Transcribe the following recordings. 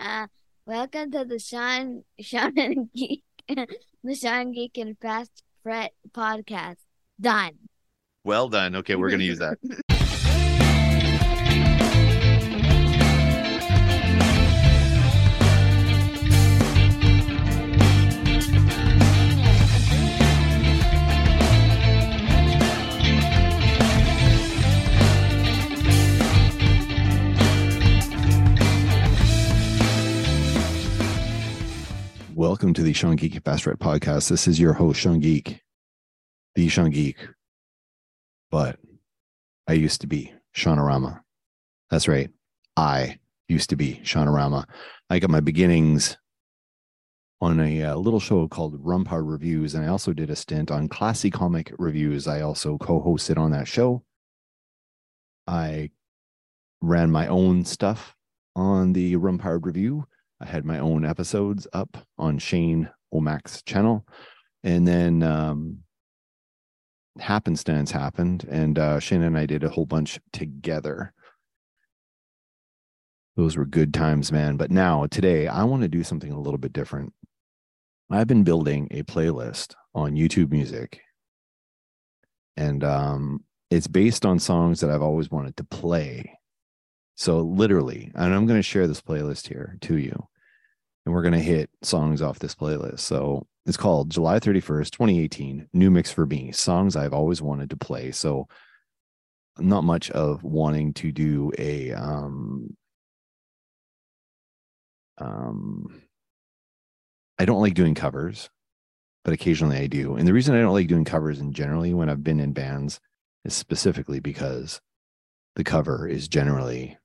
Uh, welcome to the Sean, Sean and Geek, the Sean Geek and Fast Fret podcast. Done. Well done. Okay, we're going to use that. Welcome to the Sean Geek Fast Fret podcast. This is your host, Sean Geek, the Sean Geek. But I used to be Seanorama. That's right. I used to be Seanorama. I got my beginnings on a uh, little show called Rumpard Reviews, and I also did a stint on Classy Comic Reviews. I also co hosted on that show. I ran my own stuff on the Rumpard Review I had my own episodes up on Shane O'Mac's channel. And then um, happenstance happened, and uh, Shane and I did a whole bunch together. Those were good times, man. But now, today, I want to do something a little bit different. I've been building a playlist on YouTube Music, and um, it's based on songs that I've always wanted to play. So, literally, and I'm going to share this playlist here to you and we're going to hit songs off this playlist. So it's called July 31st, 2018, New Mix for Me, songs I've always wanted to play. So not much of wanting to do a um um I don't like doing covers, but occasionally I do. And the reason I don't like doing covers and generally when I've been in bands is specifically because the cover is generally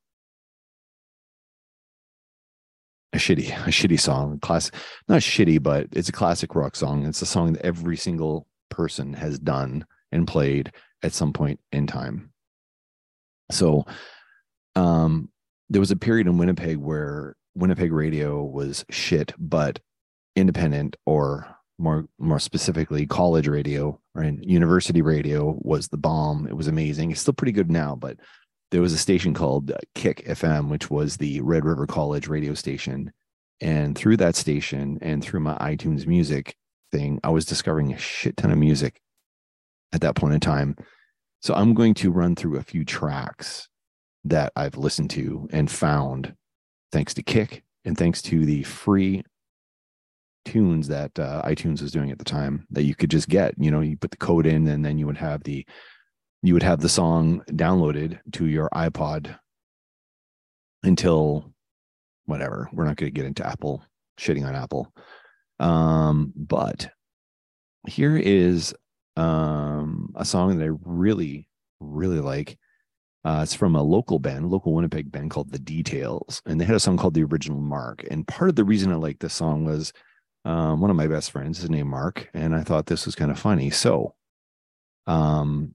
a shitty a shitty song class not shitty but it's a classic rock song. It's a song that every single person has done and played at some point in time. So um there was a period in winnipeg where winnipeg radio was shit but independent or more more specifically college radio in university radio was the bomb. It was amazing. It's still pretty good now but there was a station called Kick FM, which was the Red River College radio station. And through that station and through my iTunes music thing, I was discovering a shit ton of music at that point in time. So I'm going to run through a few tracks that I've listened to and found thanks to Kick and thanks to the free tunes that uh, iTunes was doing at the time that you could just get. You know, you put the code in and then you would have the you would have the song downloaded to your iPod until whatever. We're not going to get into Apple shitting on Apple. Um, but here is um, a song that I really, really like. Uh, it's from a local band, local Winnipeg band called The Details, and they had a song called The Original Mark. And part of the reason I like this song was um, one of my best friends is named Mark, and I thought this was kind of funny. So, um,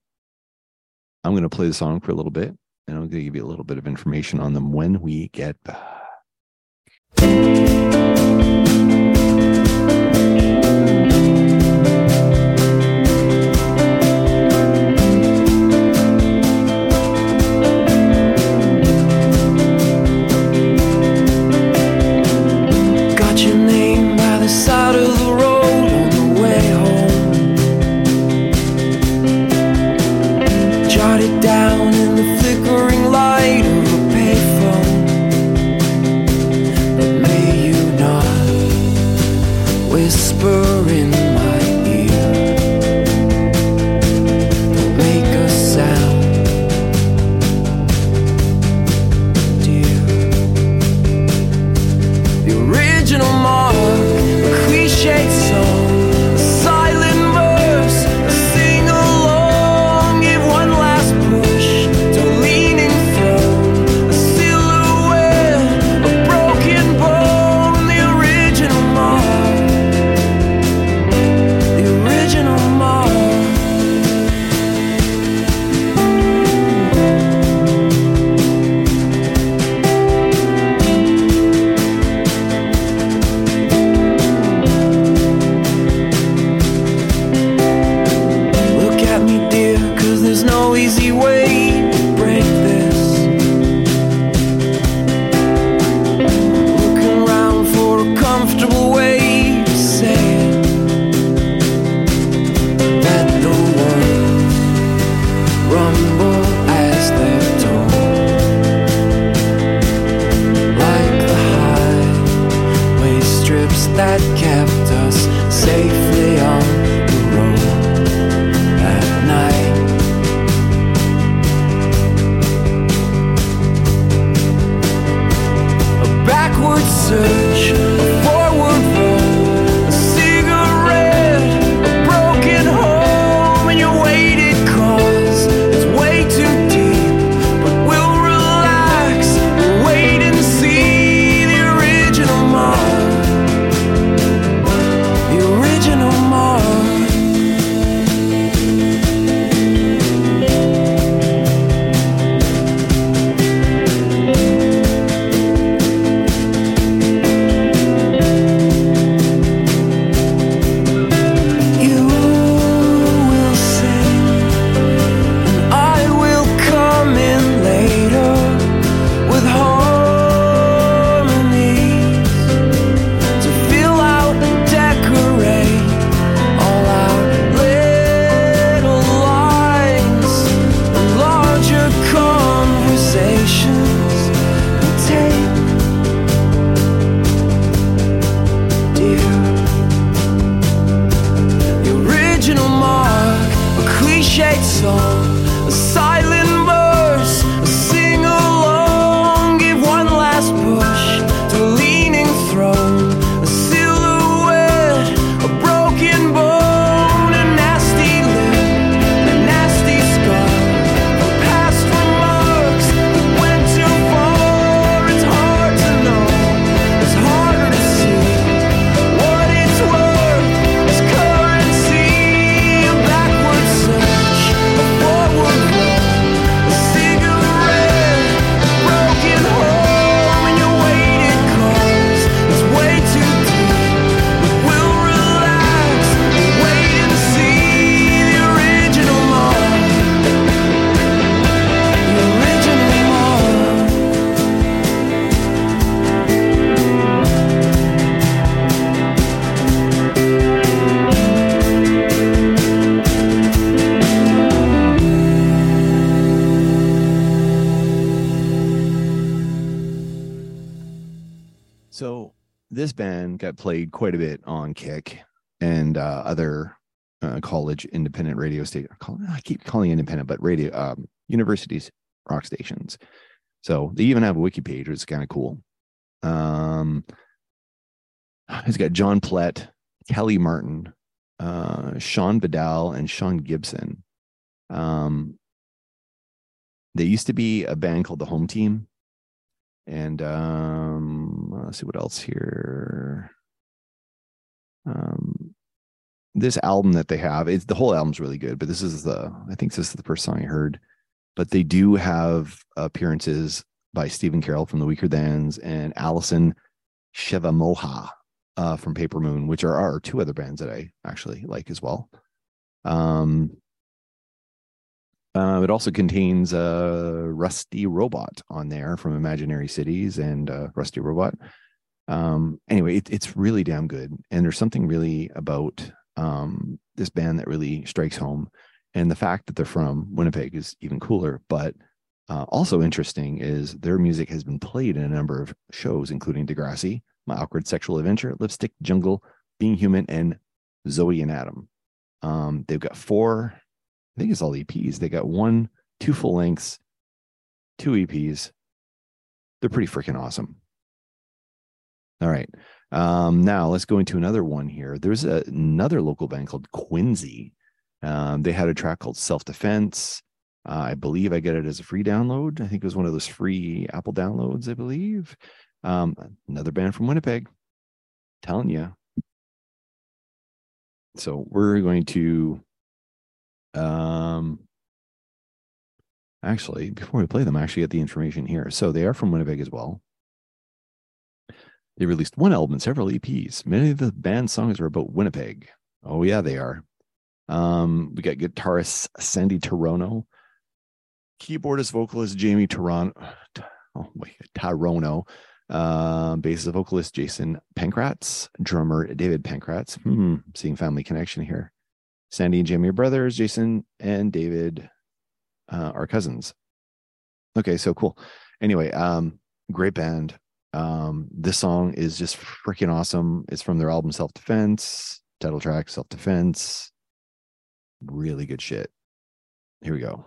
I'm going to play the song for a little bit and I'm going to give you a little bit of information on them when we get back. Played quite a bit on Kick and uh, other uh, college independent radio station. I keep calling independent, but radio um, universities rock stations. So they even have a wiki page, which is kind of cool. Um, it's got John Plett, Kelly Martin, uh, Sean Vidal, and Sean Gibson. Um, they used to be a band called the Home Team, and um, let's see what else here. Um, this album that they have, it's the whole album's really good, but this is the I think this is the first song I heard. But they do have appearances by Stephen Carroll from the Weakerthans and Allison Shevamoha uh, from Paper Moon, which are, are two other bands that I actually like as well. Um, uh, it also contains uh, Rusty Robot on there from Imaginary Cities and uh, Rusty Robot. Um, anyway, it, it's really damn good. And there's something really about um, this band that really strikes home. And the fact that they're from Winnipeg is even cooler. But uh, also interesting is their music has been played in a number of shows, including Degrassi, My Awkward Sexual Adventure, Lipstick Jungle, Being Human, and Zoe and Adam. Um, they've got four I think it's all EPs. They got one, two full lengths, two EPs. They're pretty freaking awesome. All right. Um, now let's go into another one here. There's a, another local band called Quinzy. Um, they had a track called Self Defense. Uh, I believe I get it as a free download. I think it was one of those free Apple downloads, I believe. Um, another band from Winnipeg. Telling you. So we're going to um actually before we play them I actually get the information here so they are from winnipeg as well they released one album and several eps many of the band songs are about winnipeg oh yeah they are um we got guitarist sandy toronto keyboardist vocalist jamie toronto oh wait Tarono, uh, bassist vocalist jason pankratz drummer david pankratz hmm seeing family connection here Sandy and Jamie are brothers. Jason and David uh, are cousins. Okay, so cool. Anyway, um, great band. Um, this song is just freaking awesome. It's from their album Self Defense, title track Self Defense. Really good shit. Here we go.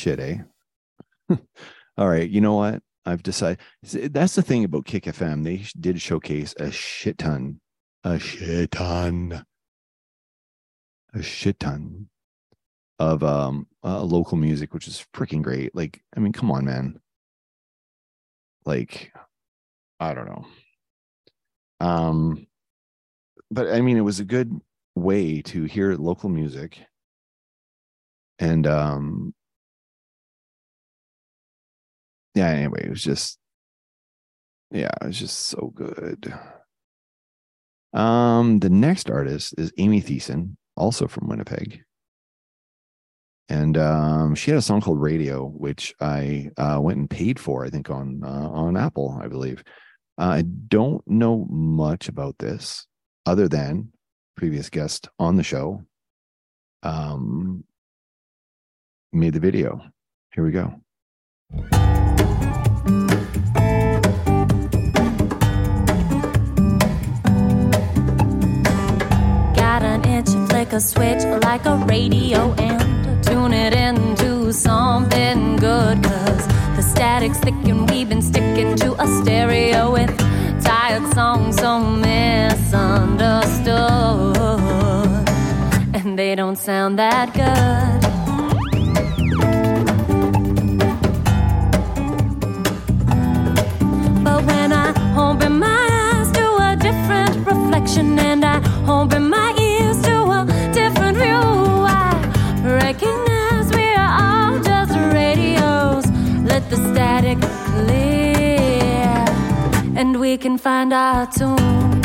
shit, eh? All right, you know what? I've decided that's the thing about Kick FM. They did showcase a shit ton, a shit ton, a shit ton of um uh, local music, which is freaking great. Like, I mean, come on, man. Like, I don't know. Um, but I mean, it was a good way to hear local music and um yeah. Anyway, it was just, yeah, it was just so good. Um, the next artist is Amy Thiessen, also from Winnipeg. And um, she had a song called Radio, which I uh, went and paid for, I think, on uh, on Apple, I believe. Uh, I don't know much about this other than previous guest on the show um, made the video. Here we go. A switch like a radio and tune it into something good. Cause the static's thick and we've been sticking to a stereo with tired songs so misunderstood. And they don't sound that good. But when I open my eyes to a different reflection and I open my the static clear and we can find our tune.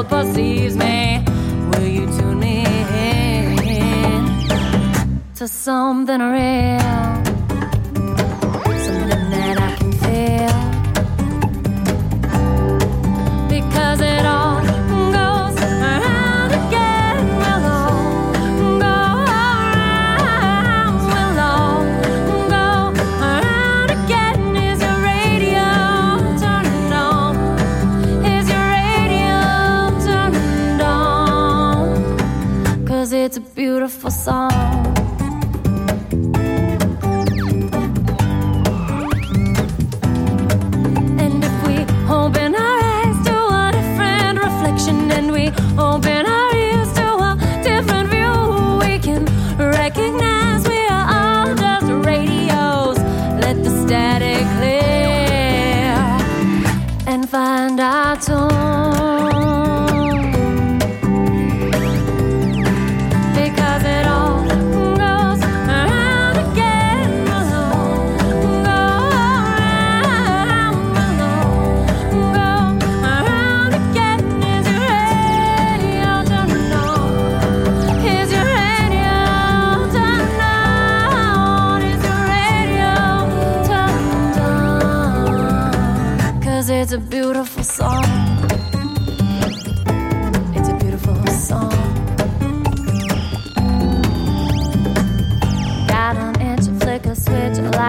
World perceives me, will you tune me in to something real? Beautiful song.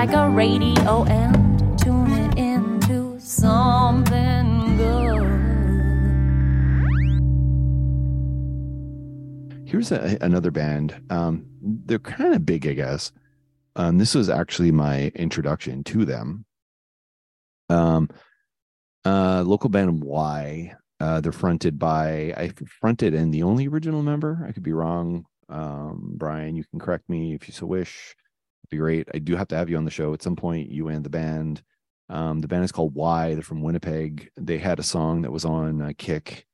Like a radio and tune it into something good. Here's a, another band. Um, they're kind of big, I guess. Um, this was actually my introduction to them. Um, uh, local band Why. Uh, they're fronted by I fronted and the only original member. I could be wrong. Um, Brian, you can correct me if you so wish. Be great. I do have to have you on the show at some point. You and the band. Um, the band is called Why. They're from Winnipeg. They had a song that was on uh, Kick,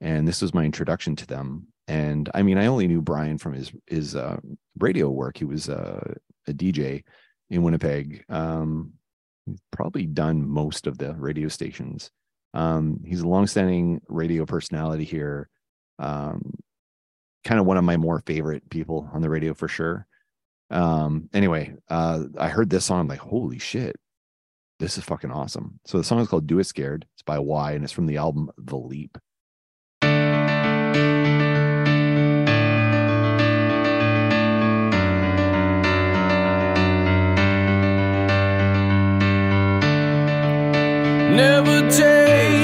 and this was my introduction to them. And I mean, I only knew Brian from his his uh, radio work. He was uh, a DJ in Winnipeg. Um, he's probably done most of the radio stations. Um, he's a longstanding radio personality here. Um, kind of one of my more favorite people on the radio for sure. Um, anyway, uh, I heard this song, I'm like, holy shit, this is fucking awesome. So the song is called Do It Scared. It's by Why and it's from the album The Leap. Never take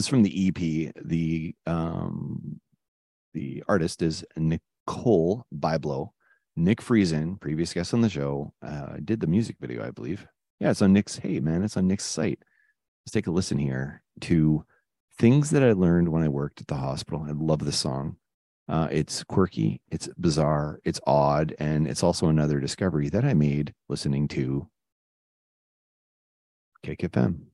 is from the EP. The um, the artist is Nicole Byblow. Nick Friesen, previous guest on the show, uh, did the music video, I believe. Yeah, it's on Nick's. Hey, man, it's on Nick's site. Let's take a listen here to things that I learned when I worked at the hospital. I love this song. Uh, it's quirky, it's bizarre, it's odd, and it's also another discovery that I made listening to KKFM.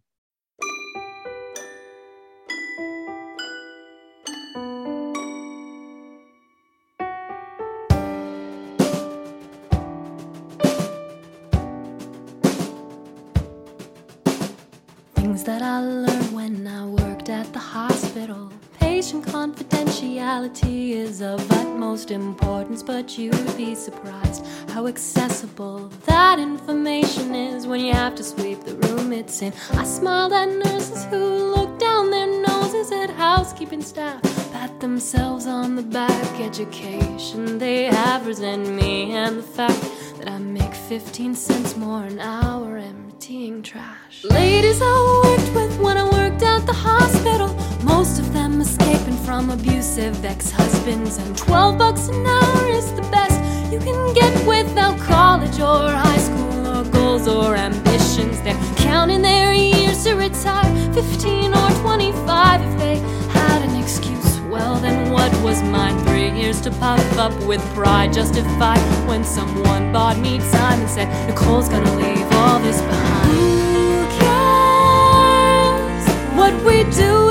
I smiled at nurses who looked down their noses at housekeeping staff, pat themselves on the back. Education they have resent me and the fact that I make 15 cents more an hour emptying trash. Ladies I worked with when I worked at the hospital, most of them escaping from abusive ex husbands, and 12 bucks an hour is the best you can get without college or high school goals or ambitions. They're counting their years to retire 15 or 25 if they had an excuse. Well, then what was mine? Three years to puff up with pride, justified when someone bought me time and said, Nicole's gonna leave all this behind. Who cares what we do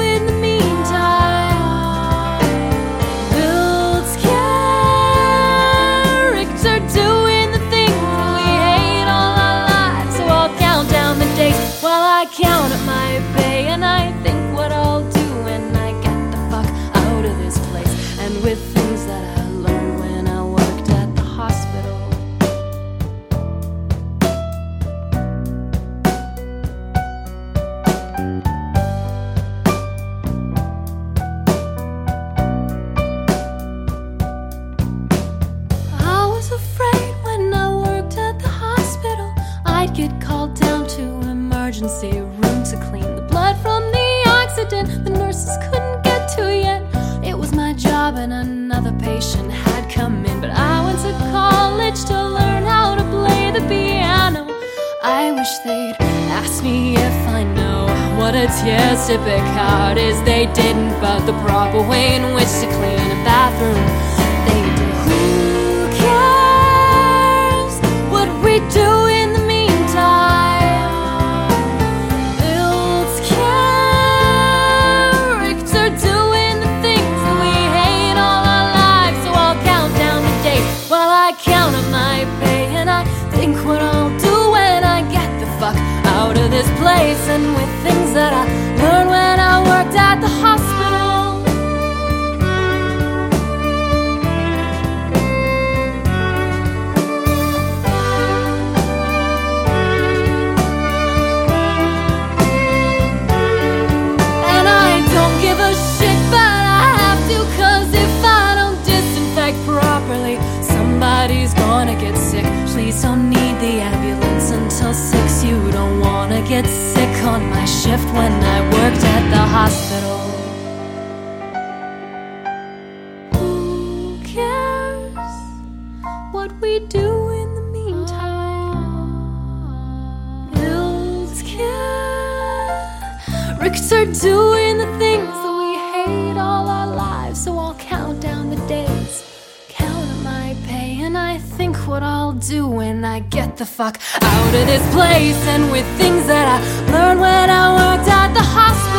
tears to pick out is. They didn't, but the proper way in which to clean a bathroom, they did. Who cares what we do shift when I worked at the hospital. Who cares what we do in the meantime? Builds character, doing the things I get the fuck out of this place. And with things that I learned when I worked at the hospital.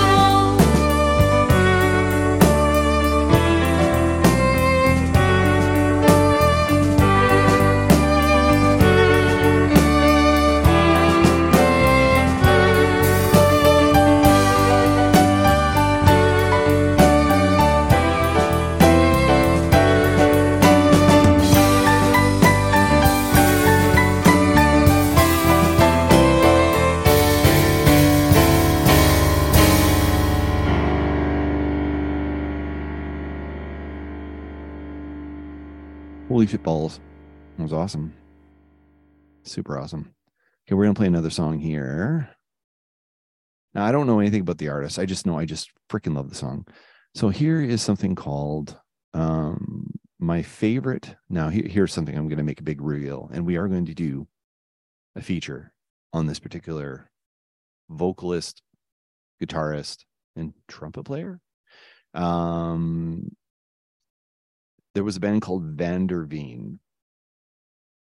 Balls. That was awesome. Super awesome. Okay, we're gonna play another song here. Now I don't know anything about the artist. I just know I just freaking love the song. So here is something called um my favorite. Now here, here's something I'm gonna make a big reveal, and we are going to do a feature on this particular vocalist, guitarist, and trumpet player. Um there was a band called Vanderveen,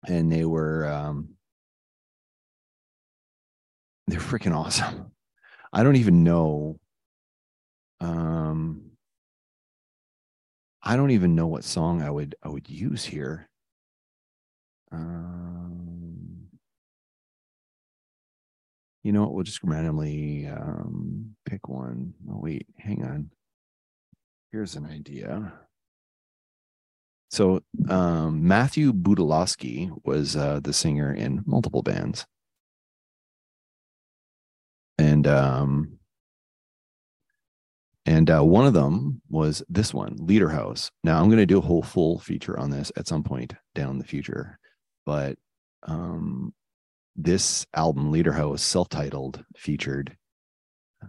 and they were um, they're freaking awesome. I don't even know. Um, I don't even know what song I would I would use here. Um, you know what? We'll just randomly um, pick one. Oh, wait, hang on. Here's an idea. So um, Matthew Budalowski was uh, the singer in multiple bands, and um, and uh, one of them was this one, Leaderhouse. Now I'm going to do a whole full feature on this at some point down the future, but um, this album, Leaderhouse, self-titled, featured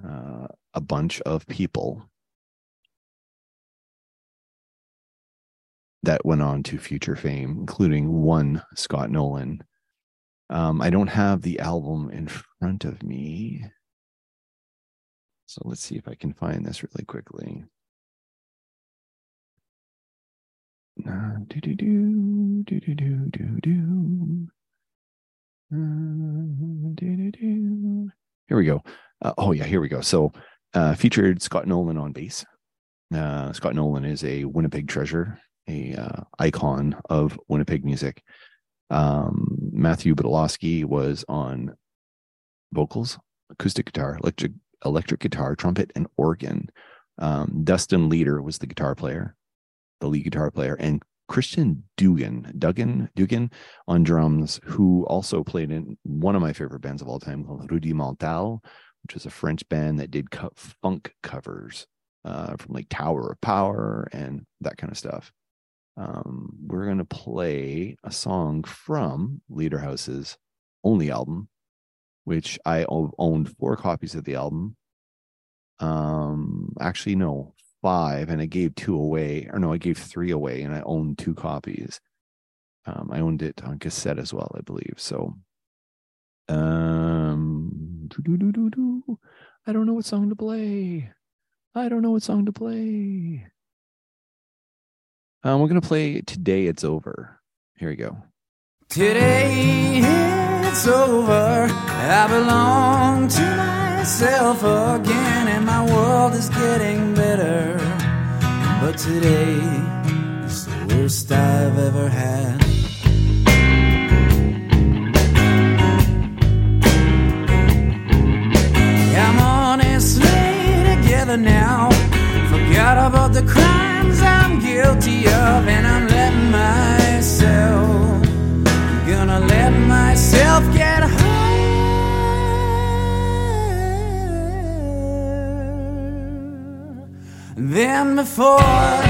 uh, a bunch of people that went on to future fame, including one Scott Nolan. Um, I don't have the album in front of me. So let's see if I can find this really quickly. Uh, do do do do do. Uh, do do do. Here we go. Uh, oh yeah, here we go. So uh, featured Scott Nolan on bass. Scott Nolan is a Winnipeg treasure, a uh, icon of Winnipeg music. Um, Matthew Budalowski was on vocals, acoustic guitar, electric electric guitar, trumpet, and organ. Um, Dustin Leader was the guitar player, the lead guitar player, and Christian Dugan, Duggan, Dugan on drums, who also played in one of my favorite bands of all time called Rudimental, which was a French band that did funk covers uh, from like Tower of Power and that kind of stuff. Um, we're going to play a song from Leaderhouse's only album, which I owned four copies of the album. Um, actually, no, five, and I gave two away, or no, I gave three away, and I owned two copies. Um, I owned it on cassette as well, I believe. So, um. I don't know what song to play. I don't know what song to play. Um, we're gonna play "Today It's Over." Here we go. Today it's over. I belong to myself again, and my world is getting better. But today is the worst I've ever had. I'm together now. Forgot about the I'm guilty of, and I'm letting myself I'm gonna let myself get higher than before.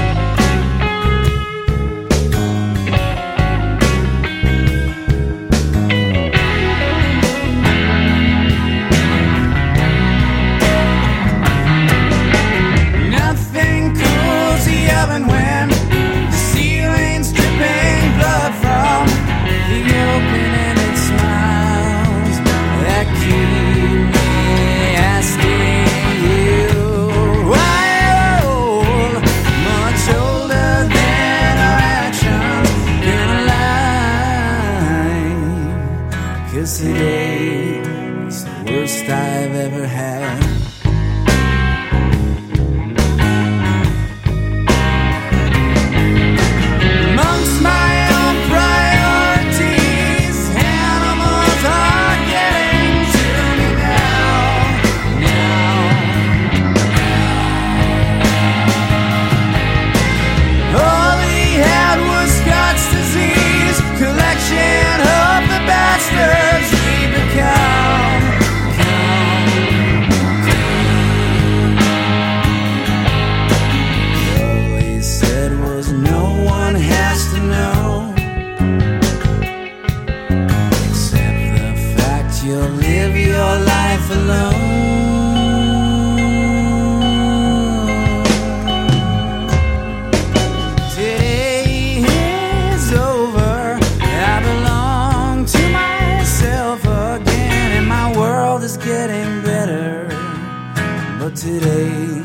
Today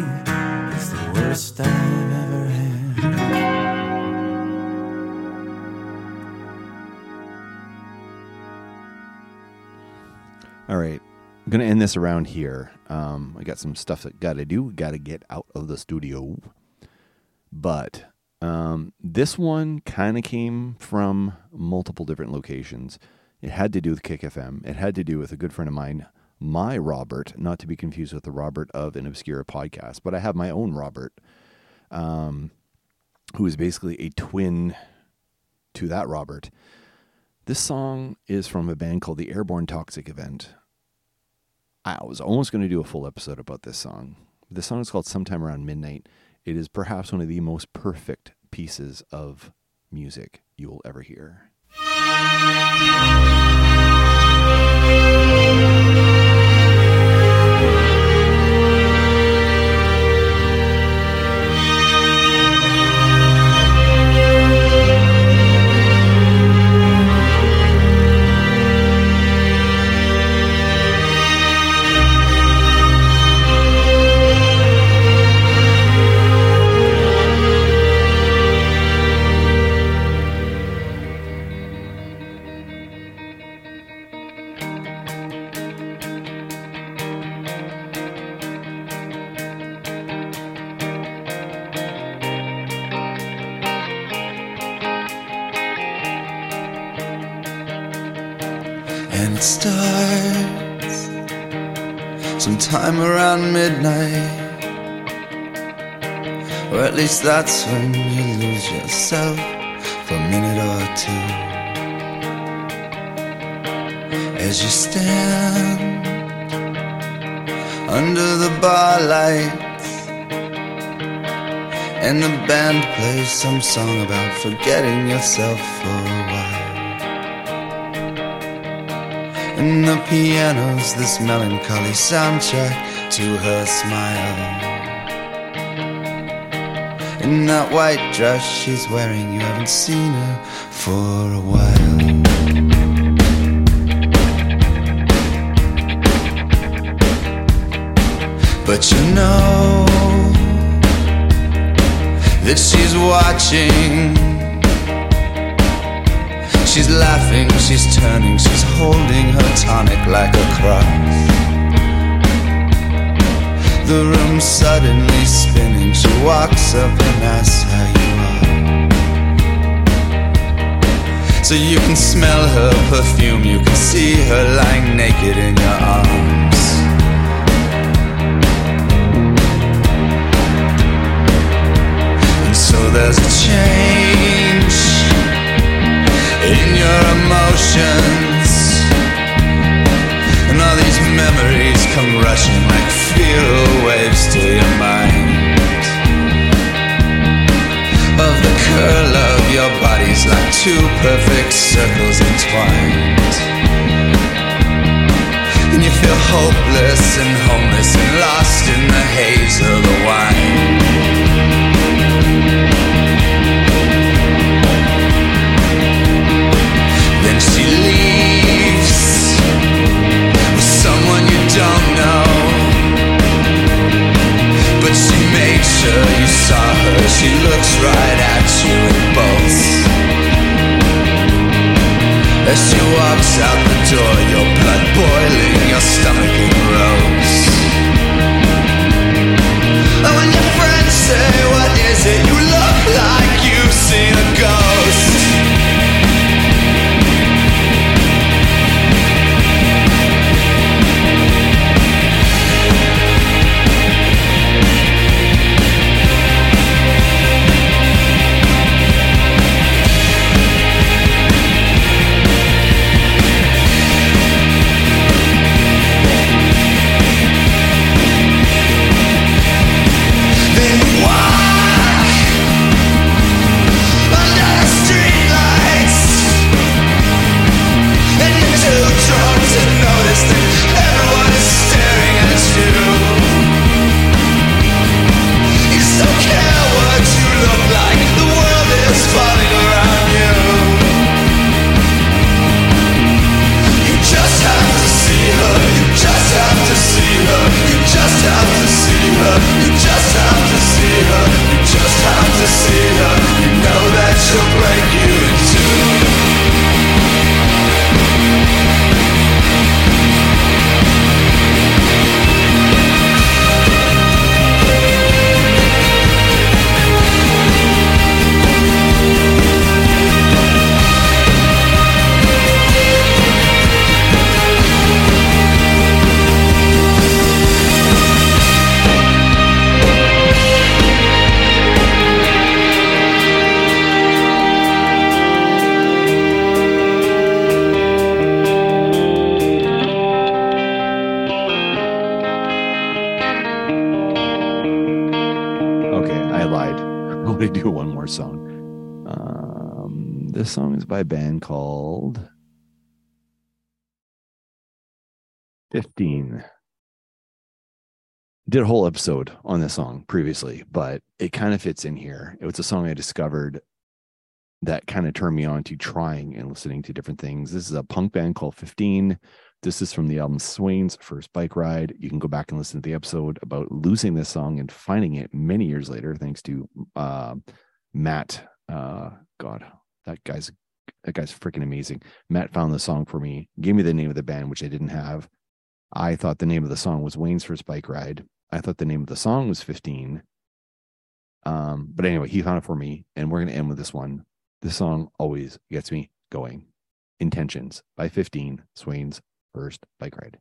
is the worst I've ever had. All right. I'm going to end this around here. Um, I got some stuff that got to do. Got to get out of the studio. But um, this one kind of came from multiple different locations. It had to do with Kick FM. It had to do with a good friend of mine, my Robert, not to be confused with the Robert of an obscure podcast, but I have my own Robert, um, who is basically a twin to that Robert. This song is from a band called the Airborne Toxic Event. I was almost going to do a full episode about this song. This song is called Sometime Around Midnight. It is perhaps one of the most perfect pieces of music you will ever hear. Starts sometime around midnight. Or at least that's when you lose yourself for a minute or two. As you stand under the bar lights, and the band plays some song about forgetting yourself for a while. The piano's this melancholy soundtrack to her smile. In that white dress she's wearing, you haven't seen her for a while. But you know that she's watching. She's laughing, she's turning, she's holding her tonic like a cross. The room's suddenly spinning, she walks up and asks how you are. So you can smell her perfume, you can see her lying naked in your arms. And so there's a change your emotions. And all these memories come rushing like feral waves to your mind. Of the curl of your bodies like two perfect circles entwined. And you feel hopeless and homeless and lost in the haze of the wine. She made sure you saw her. She looks right at you and bolts. As she walks out the door, your blood boiling, your stomach rows. And when your friends say, What is it? only do one more song. Um, this song is by a band called 15. Did a whole episode on this song previously, but it kind of fits in here. It was a song I discovered that kind of turned me on to trying and listening to different things. This is a punk band called 15. This is from the album Swain's First Bike Ride. You can go back and listen to the episode about losing this song and finding it many years later, thanks to uh, Matt. Uh, God, that guy's that guy's freaking amazing. Matt found the song for me, gave me the name of the band, which I didn't have. I thought the name of the song was Wayne's First Bike Ride. I thought the name of the song was 15. Um, but anyway, he found it for me, and we're gonna end with this one. This song always gets me going. Intentions by 15, Swain's first bike ride.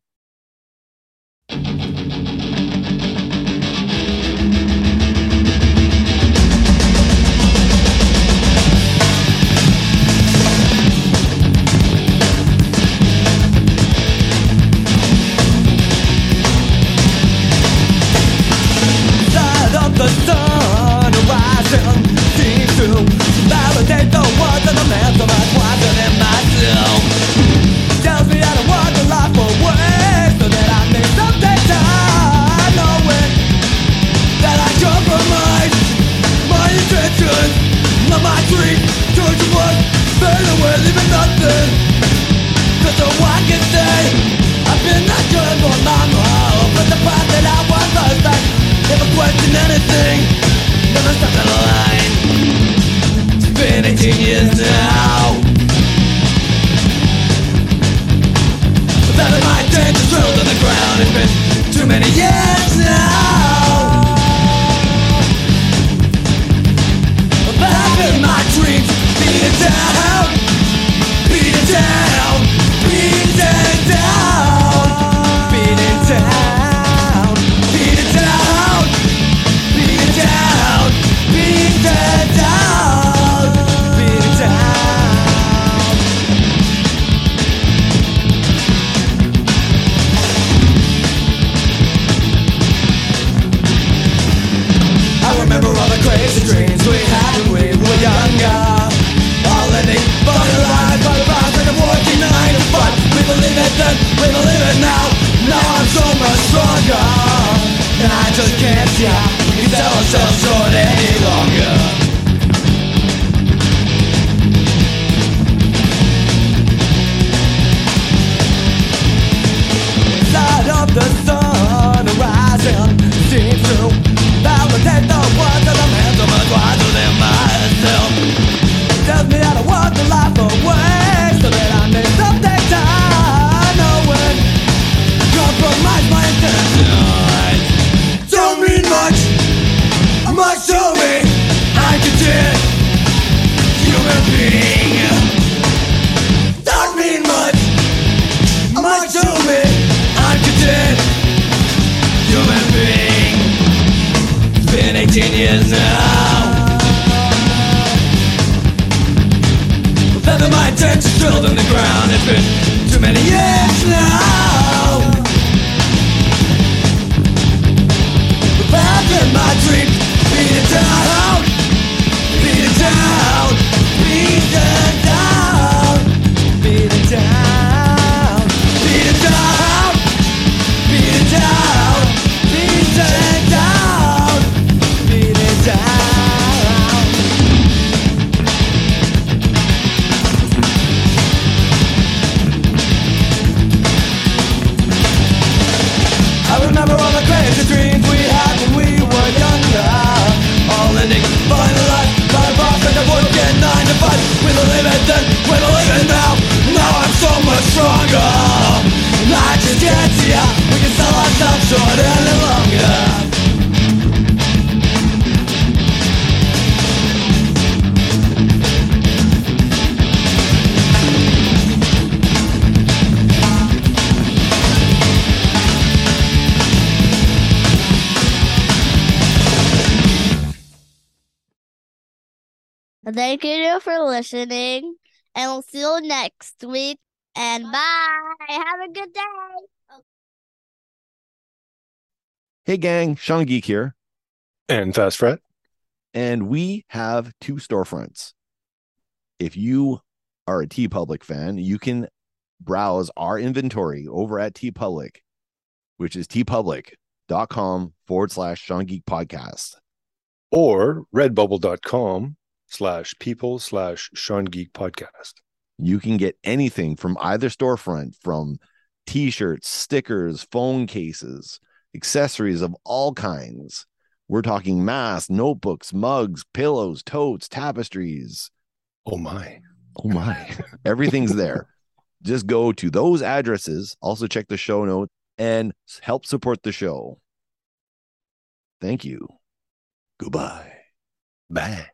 Thank you for listening, and we'll see you next week. And bye. Have a good day. Hey gang, Sean Geek here. And Fast Fret. And we have two storefronts. If you are a Tee Public fan, you can browse our inventory over at Tee Public, which is teepublic.com forward slash Sean Geek Podcast. Or redbubble.com slash people slash Sean Geek Podcast. You can get anything from either storefront from t shirts, stickers, phone cases, accessories of all kinds. We're talking masks, notebooks, mugs, pillows, totes, tapestries. Oh my. Oh my. Everything's there. Just go to those addresses. Also, check the show notes and help support the show. Thank you. Goodbye. Bye.